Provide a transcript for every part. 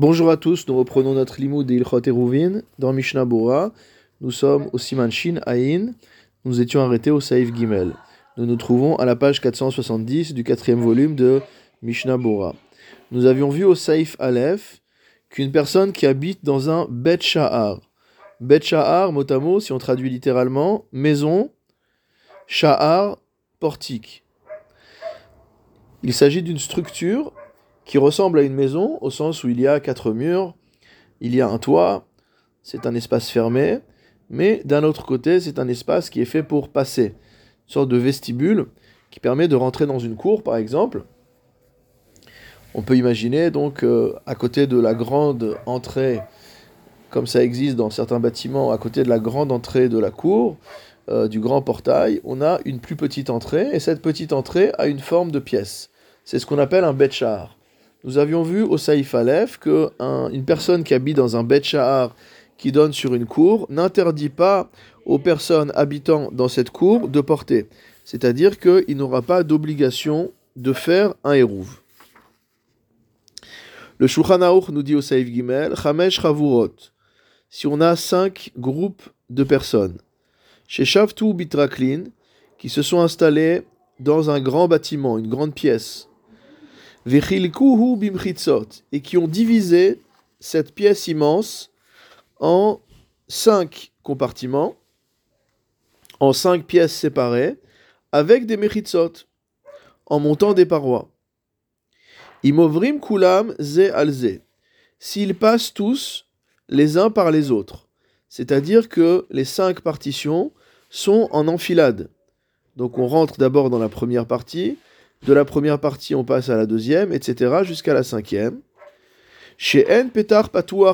Bonjour à tous, nous reprenons notre limoud de Ilchot Eruvin dans Mishnah Bora. Nous sommes au Siman Shin Ain. Nous étions arrêtés au Saïf Gimel. Nous nous trouvons à la page 470 du quatrième volume de Mishnah Bora. Nous avions vu au Saïf Aleph qu'une personne qui habite dans un Bet Sha'ar. Bet Sha'ar, mot à mot, si on traduit littéralement, maison, Sha'ar, portique. Il s'agit d'une structure qui ressemble à une maison au sens où il y a quatre murs, il y a un toit, c'est un espace fermé, mais d'un autre côté, c'est un espace qui est fait pour passer, une sorte de vestibule qui permet de rentrer dans une cour, par exemple. On peut imaginer donc euh, à côté de la grande entrée, comme ça existe dans certains bâtiments, à côté de la grande entrée de la cour, euh, du grand portail, on a une plus petite entrée, et cette petite entrée a une forme de pièce. C'est ce qu'on appelle un betchar. Nous avions vu au Saïf Aleph qu'une personne qui habite dans un Bet qui donne sur une cour n'interdit pas aux personnes habitant dans cette cour de porter. C'est-à-dire qu'il n'aura pas d'obligation de faire un hérouv. Le Shulchan nous dit au Saïf Gimel, Chamesh Chavurot, si on a cinq groupes de personnes, chez Shavtu Bitraklin, qui se sont installés dans un grand bâtiment, une grande pièce, et qui ont divisé cette pièce immense en cinq compartiments, en cinq pièces séparées, avec des mechitzot, en montant des parois. Imovrim kulam ze alze. S'ils passent tous les uns par les autres, c'est-à-dire que les cinq partitions sont en enfilade. Donc on rentre d'abord dans la première partie, de la première partie, on passe à la deuxième, etc., jusqu'à la cinquième. Chez En Petar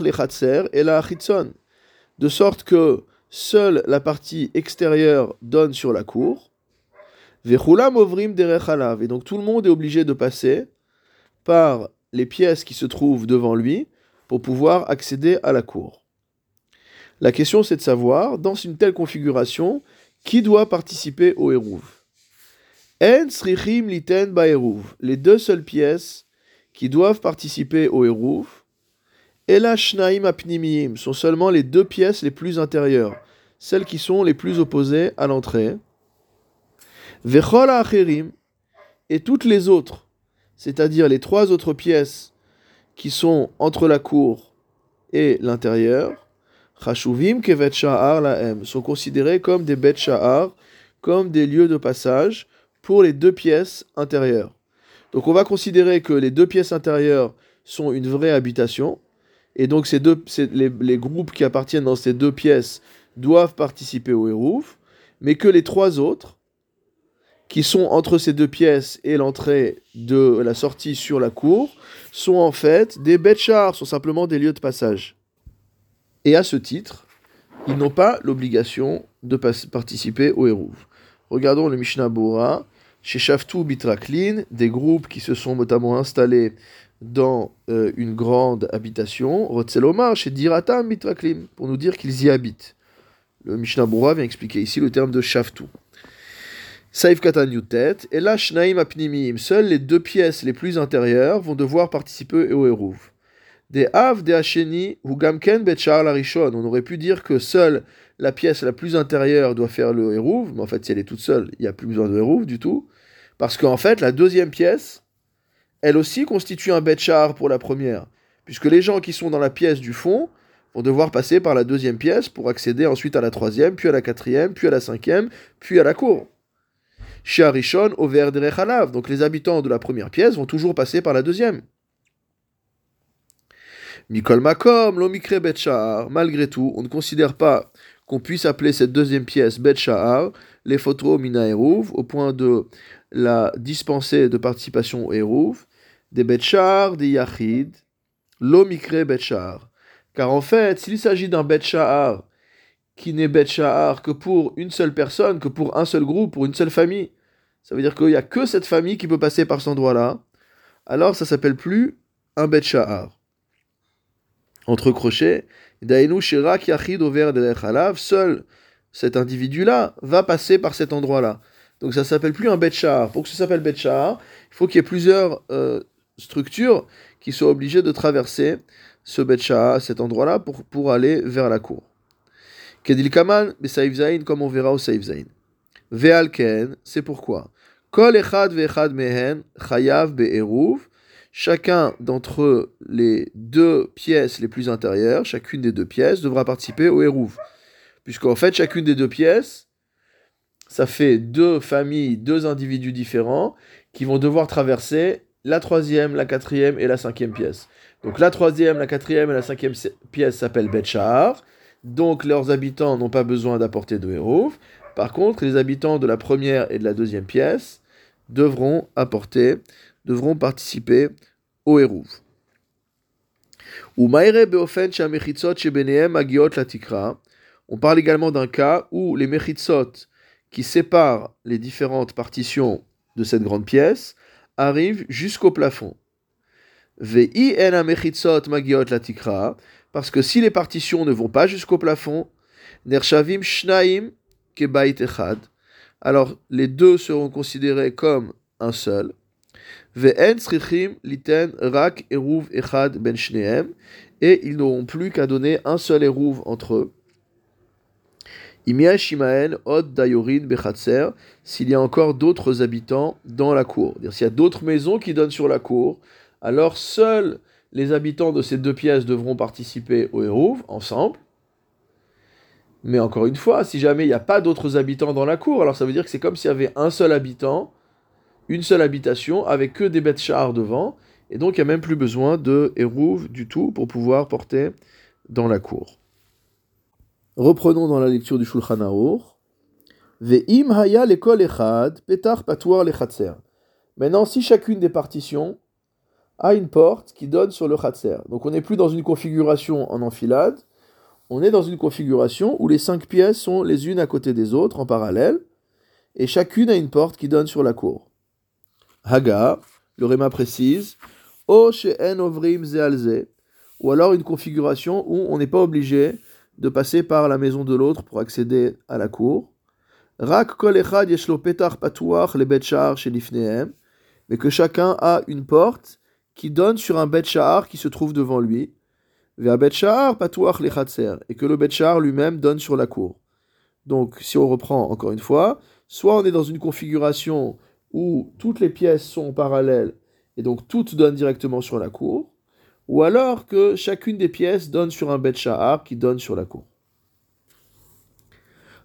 Lechatser et la Chitzon. De sorte que seule la partie extérieure donne sur la cour. Vechulam Ovrim Derechalav. Et donc tout le monde est obligé de passer par les pièces qui se trouvent devant lui pour pouvoir accéder à la cour. La question c'est de savoir, dans une telle configuration, qui doit participer au Hérouv? en srichim liten Les deux seules pièces qui doivent participer au Hérouv, et la shnaim apnimiyim sont seulement les deux pièces les plus intérieures, celles qui sont les plus opposées à l'entrée. Vechol acherim et toutes les autres, c'est-à-dire les trois autres pièces qui sont entre la cour et l'intérieur, chashuvim kevet sha'ar laem, sont considérées comme des bet sha'ar, comme des lieux de passage, pour les deux pièces intérieures. Donc on va considérer que les deux pièces intérieures sont une vraie habitation, et donc ces deux, les, groupes qui appartiennent dans ces deux pièces doivent participer au Hérouf, mais que les trois autres, qui sont entre ces deux pièces et l'entrée de la sortie sur la cour, sont en fait des betchars, sont simplement des lieux de passage. Et à ce titre, ils n'ont pas l'obligation de participer au Hérouf. Regardons le Mishnah Bora. Chez Shaftu Bitraklin, des groupes qui se sont notamment installés dans euh, une grande habitation. Rotzelomar chez Diratam Bitraklin, pour nous dire qu'ils y habitent. Le Mishnah Bora vient expliquer ici le terme de Shaftu. Saif Katan Yutet, et là Apnimim, seules les deux pièces les plus intérieures vont devoir participer au Hérouv. Des Av, des Hacheni, ou Gamken Betchar Larishon. On aurait pu dire que seule la pièce la plus intérieure doit faire le Hérouv, mais en fait, si elle est toute seule, il n'y a plus besoin de Hérouv du tout. Parce qu'en fait, la deuxième pièce, elle aussi constitue un Betchar pour la première. Puisque les gens qui sont dans la pièce du fond vont devoir passer par la deuxième pièce pour accéder ensuite à la troisième, puis à la quatrième, puis à la cinquième, puis à la cour. Chez Arishon, au Halav. Donc les habitants de la première pièce vont toujours passer par la deuxième. Mikol Makom, l'omikre betchar. Malgré tout, on ne considère pas qu'on puisse appeler cette deuxième pièce betchar, les photos mina au point de la dispenser de participation au des betchar, des yachid, l'omikre betchar. Car en fait, s'il s'agit d'un betchar qui n'est betchar que pour une seule personne, que pour un seul groupe, pour une seule famille, ça veut dire qu'il n'y a que cette famille qui peut passer par cet endroit-là, alors ça s'appelle plus un betchar entre crochets, Seul cet individu-là va passer par cet endroit-là. Donc ça s'appelle plus un Betchar. Pour que ça s'appelle Betchar, il faut qu'il y ait plusieurs euh, structures qui sont obligées de traverser ce Betcha, cet endroit-là, pour, pour aller vers la cour. Kedil Kaman, Zain, comme on verra au Saif Zain. Ve'alken, c'est pourquoi? Kol echad ve'echad mehen, chayav be'eruv, chacun d'entre les deux pièces les plus intérieures, chacune des deux pièces, devra participer au eruv. Puisqu'en fait, chacune des deux pièces, ça fait deux familles, deux individus différents qui vont devoir traverser la troisième, la quatrième et la cinquième pièce. Donc la troisième, la quatrième et la cinquième pièce s'appellent Betchar. Donc leurs habitants n'ont pas besoin d'apporter de héros. Par contre, les habitants de la première et de la deuxième pièce devront apporter, devront participer au héros. On parle également d'un cas où les mechitzot qui séparent les différentes partitions de cette grande pièce arrivent jusqu'au plafond. Parce que si les partitions ne vont pas jusqu'au plafond, Nershavim alors les deux seront considérés comme un seul. Ben et ils n'auront plus qu'à donner un seul Eruv entre eux. S'il y a encore d'autres habitants dans la cour. S'il y a d'autres maisons qui donnent sur la cour, alors seuls les habitants de ces deux pièces devront participer au Hérouv ensemble. Mais encore une fois, si jamais il n'y a pas d'autres habitants dans la cour, alors ça veut dire que c'est comme s'il y avait un seul habitant, une seule habitation, avec que des bêtes chars devant, et donc il n'y a même plus besoin de Hérouv du tout pour pouvoir porter dans la cour. Reprenons dans la lecture du Shulchan. Ve'im haya echad, petar lechatser. Maintenant, si chacune des partitions a une porte qui donne sur le Khatser. Donc on n'est plus dans une configuration en enfilade, on est dans une configuration où les cinq pièces sont les unes à côté des autres en parallèle, et chacune a une porte qui donne sur la cour. Haga, le Réma précise, O she'en ovrim zealze, ou alors une configuration où on n'est pas obligé de passer par la maison de l'autre pour accéder à la cour. Rak kol echad yeshlo petar patuach le betchar mais que chacun a une porte qui donne sur un Bet qui se trouve devant lui, vers Bet Patouach et que le Bet lui-même donne sur la cour. Donc, si on reprend encore une fois, soit on est dans une configuration où toutes les pièces sont parallèles et donc toutes donnent directement sur la cour, ou alors que chacune des pièces donne sur un Bet qui donne sur la cour.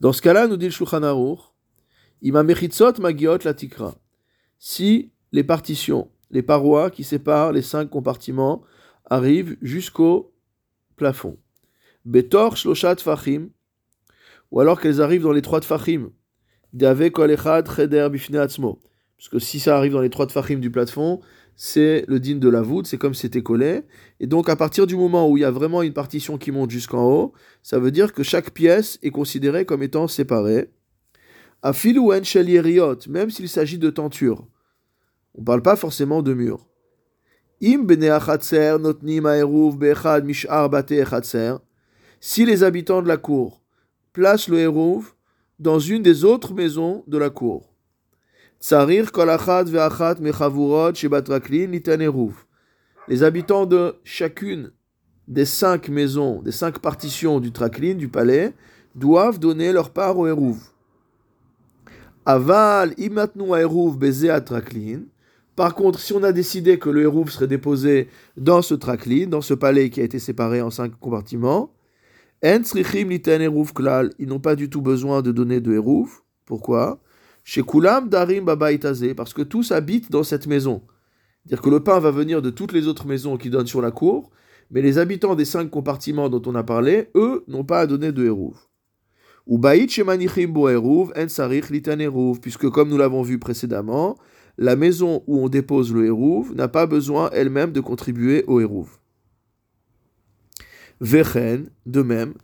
Dans ce cas-là, nous dit le Shulchan Aruch. Si les partitions les parois qui séparent les cinq compartiments arrivent jusqu'au plafond. Betor shloshat fachim, ou alors qu'elles arrivent dans les trois tfachim. Dave cheder atzmo. Parce que si ça arrive dans les trois tfachim du plafond, c'est le din de la voûte, c'est comme si c'était collé. Et donc à partir du moment où il y a vraiment une partition qui monte jusqu'en haut, ça veut dire que chaque pièce est considérée comme étant séparée. Afil ou en même s'il s'agit de tentures. On ne parle pas forcément de mur. Im Si les habitants de la cour placent le hérouv dans une des autres maisons de la cour. Les habitants de chacune des cinq maisons, des cinq partitions du traklin, du palais, doivent donner leur part au hérouv. Aval imatnu hérouv bezé traklin. Par contre, si on a décidé que le hérouf serait déposé dans ce traklin, dans ce palais qui a été séparé en cinq compartiments, ils n'ont pas du tout besoin de donner de hérouf. Pourquoi? Chez Kulam Darim parce que tous habitent dans cette maison. C'est-à-dire que le pain va venir de toutes les autres maisons qui donnent sur la cour, mais les habitants des cinq compartiments dont on a parlé, eux, n'ont pas à donner de hérouf. Ou puisque comme nous l'avons vu précédemment, la maison où on dépose le hérouv n'a pas besoin elle-même de contribuer au hérouv. Vechen, de même,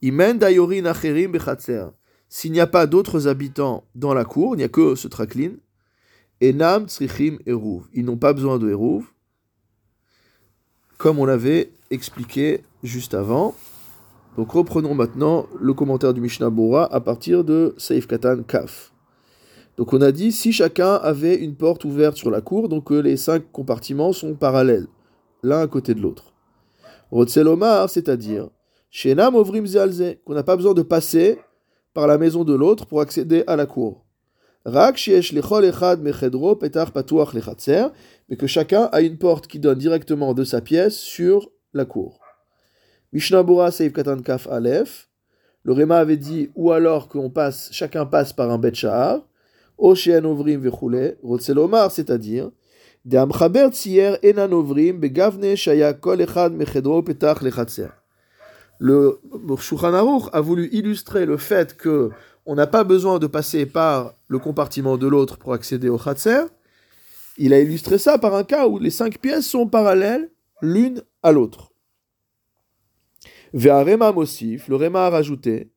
imen dayorin acherim bechatzer. S'il n'y a pas d'autres habitants dans la cour, il n'y a que ce traklin, enam tsrichim hérouv. Ils n'ont pas besoin de hérouv, comme on l'avait expliqué juste avant. Donc reprenons maintenant le commentaire du Mishnah Bora à partir de Seif Katan Kaf. Donc on a dit si chacun avait une porte ouverte sur la cour, donc que les cinq compartiments sont parallèles, l'un à côté de l'autre. Rotselomar, c'est-à-dire, Shenam Ovrim Zealze, qu'on n'a pas besoin de passer par la maison de l'autre pour accéder à la cour. Mais que chacun a une porte qui donne directement de sa pièce sur la cour. Mishnah Bora Seif Katan Kaf Aleph, le Réma avait dit, ou alors qu'on passe, chacun passe par un Bet Shahar, Oshen Ovrim Vechule, Rotselomar, c'est-à-dire, de Amchaber Tsier Enan Ovrim Begavne Shaya Kol Echad Mechedro Petach Lechatzer. Le Shulchan a voulu illustrer le fait que on n'a pas besoin de passer par le compartiment de l'autre pour accéder au Khatser. Il a illustré ça par un cas où les cinq pièces sont parallèles l'une à l'autre. Ve'arema Mosif, le Rema a rajouté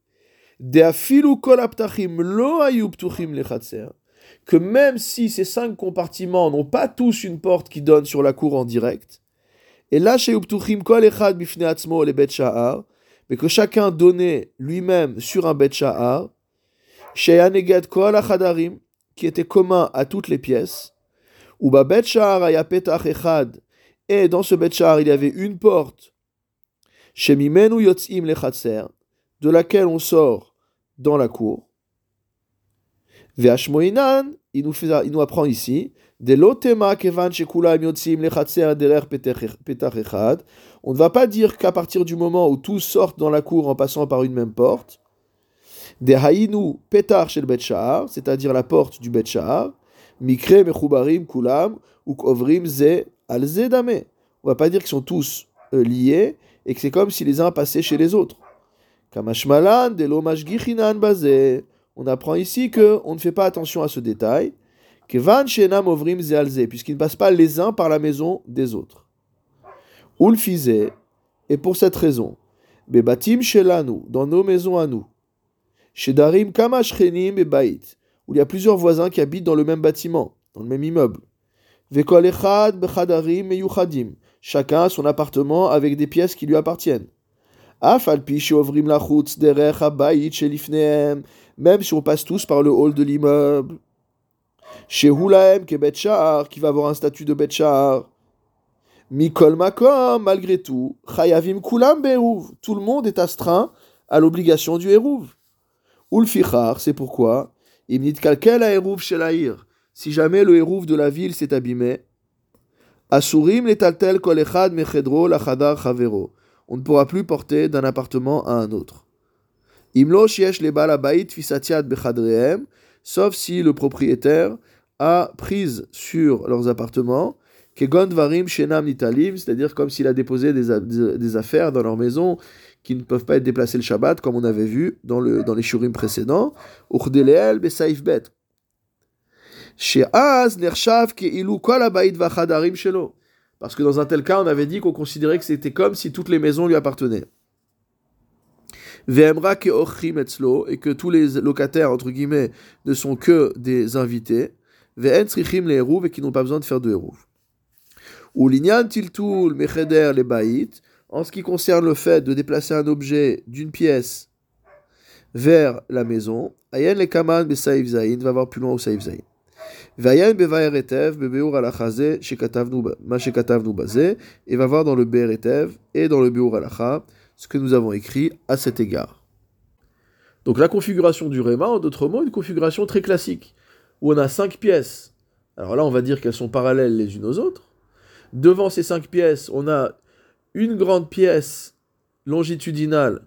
que même si ces cinq compartiments n'ont pas tous une porte qui donne sur la cour en direct, et là chez kol echad le bet mais que chacun donnait lui-même sur un bet sha'ar, kol qui était commun à toutes les pièces, ou ba bet echad, et dans ce bet il y avait une porte Shemimenu yotzim lechatser, de laquelle on sort dans la cour. Ve'ashmoinan, il nous apprend ici, On ne va pas dire qu'à partir du moment où tous sortent dans la cour en passant par une même porte, de haïnu petar shel c'est-à-dire la porte du bet mikre mechubarim kulam ou ze va pas dire qu'ils sont tous euh, liés, et que c'est comme si les uns passaient chez les autres. Kamashmalan, de On apprend ici que on ne fait pas attention à ce détail. Ovrim puisqu'ils ne passent pas les uns par la maison des autres. Ulfize, et pour cette raison, bebatim shelanu, dans nos maisons à nous, shedarim kamashchenim bebait, où il y a plusieurs voisins qui habitent dans le même bâtiment, dans le même immeuble. Vekol echad bechadarim meyuchadim, chacun a son appartement avec des pièces qui lui appartiennent. Même si on passe tous par le hall de l'immeuble. Chez Hulaem, qui va avoir un statut de Betchar. Mikol Makom, malgré tout. Chayavim Kulam Tout le monde est astreint à l'obligation du Hérouv. Ulfichar, c'est pourquoi? Imnit Kalkel a Hérouv chez Si jamais le Hérouv de la ville s'est abîmé, Asurim letaltel kol echad mechedro lachadar chavero. On ne pourra plus porter d'un appartement à un autre. Imlo shiesh le balabait fisatiat bechadrehem, sauf si le propriétaire a prise sur leurs appartements, shenam c'est-à-dire comme s'il a déposé des, des, affaires dans leur maison qui ne peuvent pas être déplacées le Shabbat, comme on avait vu dans, le, dans les shurim précédents, besaif bet. Parce que dans un tel cas, on avait dit qu'on considérait que c'était comme si toutes les maisons lui appartenaient. Et que tous les locataires, entre guillemets, ne sont que des invités. Et qui n'ont pas besoin de faire de hérouv. Ou tiltul mecheder les baït. En ce qui concerne le fait de déplacer un objet d'une pièce vers la maison, Ayen le kaman va voir plus loin au saïf zayin. Et va voir dans le Be'eretev et dans le Beur Alacha ce que nous avons écrit à cet égard. Donc la configuration du Réma, en d'autres mots, une configuration très classique, où on a cinq pièces. Alors là, on va dire qu'elles sont parallèles les unes aux autres. Devant ces cinq pièces, on a une grande pièce longitudinale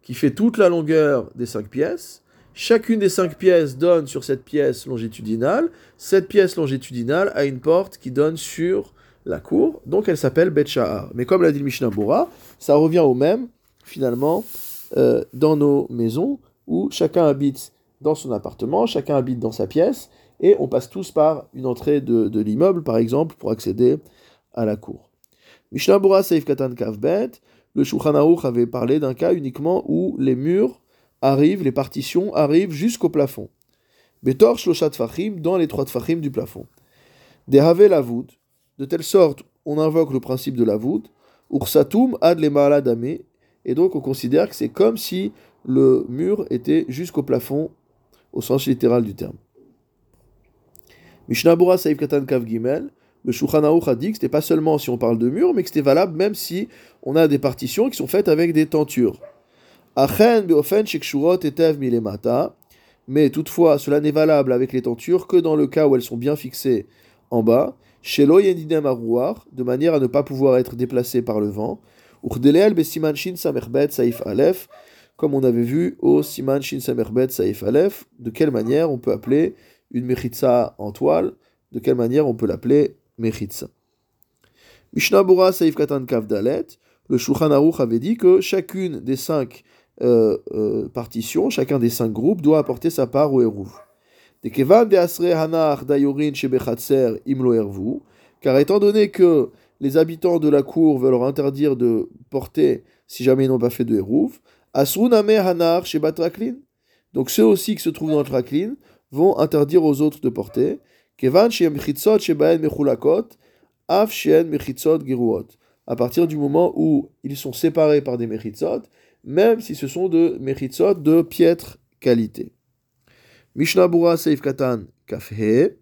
qui fait toute la longueur des cinq pièces, Chacune des cinq pièces donne sur cette pièce longitudinale. Cette pièce longitudinale a une porte qui donne sur la cour, donc elle s'appelle Bet Mais comme l'a dit le Mishnah Bora, ça revient au même, finalement, euh, dans nos maisons, où chacun habite dans son appartement, chacun habite dans sa pièce, et on passe tous par une entrée de, l'immeuble, par exemple, pour accéder à la cour. Mishnah Bora Seif Katan Kavbet, le Shulchan avait parlé d'un cas uniquement où les murs arrivent, les partitions arrivent jusqu'au plafond. Betor shloshat fachim, dans les trois fachim du plafond. Dehave la voûte, de telle sorte, on invoque le principe de la voûte. Ursatum ad le et donc on considère que c'est comme si le mur était jusqu'au plafond, au sens littéral du terme. Mishnabura Saïf Katan Kav Gimel, le Shulchan a dit que c'était pas seulement si on parle de murs, mais que c'était valable même si on a des partitions qui sont faites avec des tentures. Achen beofen etev milemata, mais toutefois cela n'est valable avec les tentures que dans le cas où elles sont bien fixées en bas, shelo yendinem arouar, de manière à ne pas pouvoir être déplacées par le vent, uchdeleel besiman shin samerbet saif alef, comme on avait vu au siman shin samerbet saif alef, de quelle manière on peut appeler une mechitza en toile, de quelle manière on peut l'appeler mechitza? Mishnah Bura Saif Katan Kavdalet, le Shulchan Aruch avait dit que chacune des cinq euh, euh, partitions, chacun des cinq groupes doit apporter sa part au Eruv. Car étant donné que les habitants de la cour veulent leur interdire de porter si jamais ils n'ont pas fait de Asruname Hanar Shebatraklin. Donc ceux aussi qui se trouvent dans le Traklin vont interdire aux autres de porter. Kevan. À partir du moment où ils sont séparés par des Mechitzot, même si ce sont de Mechitzot de piètre qualité. Mishnah Bura Seif Katan Kafhe.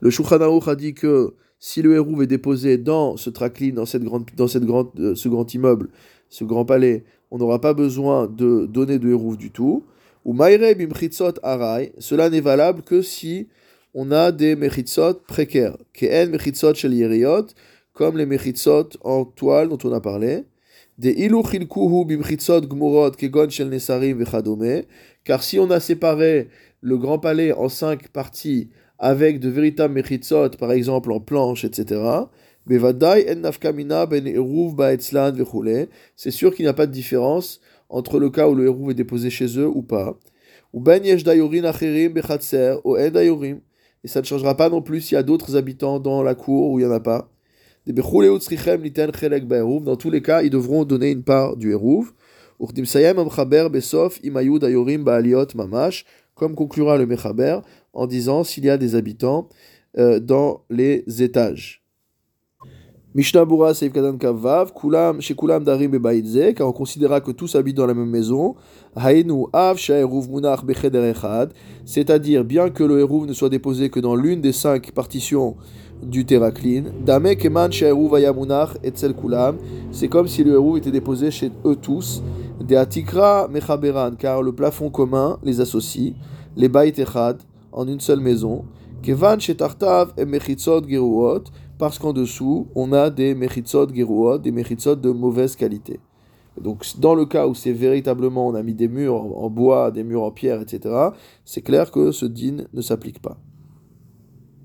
Le Shulchan a dit que si le hérouve est déposé dans ce traklin, dans, cette grande, dans cette grande, euh, ce grand immeuble, ce grand palais, on n'aura pas besoin de donner de hérouve du tout. Ou Maire bimchitzot aray, cela n'est valable que si on a des mechitzot précaires. Ke'en mechitzot shel yeriot, comme les mechitzot en toile dont on a parlé. Car si on a séparé le grand palais en cinq parties avec de véritables mechitzot, par exemple en planche, etc., ben c'est sûr qu'il n'y a pas de différence entre le cas où le hérouve est déposé chez eux ou pas. Ou ben et ça ne changera pas non plus s'il y a d'autres habitants dans la cour où il n'y en a pas. Dans tous les cas, ils devront donner une part du mamash, comme conclura le mechaber, en disant s'il y a des habitants euh, dans les étages. Mishnah Bura Seif Kadan Kavav, Kulam, chez Kulam Darim Bebaïdze, car on considéra que tous habitent dans la même maison. Hainu Av Shaeruv Munach Becheder Echad, c'est-à-dire bien que le Hérouv ne soit déposé que dans l'une des cinq partitions du Teraklin. Dame Keman Shaeruv Ayamunach Etzel Kulam, c'est comme si le Hérouv était déposé chez eux tous. De Atikra Mechaberan, car le plafond commun les associe. Les Baït Echad, en une seule maison. Kevan Shetartav et Mechitzot Geruot, parce qu'en dessous, on a des mechitzot geruot, des mechitzot de mauvaise qualité. Donc, dans le cas où c'est véritablement, on a mis des murs en bois, des murs en pierre, etc., c'est clair que ce din ne s'applique pas.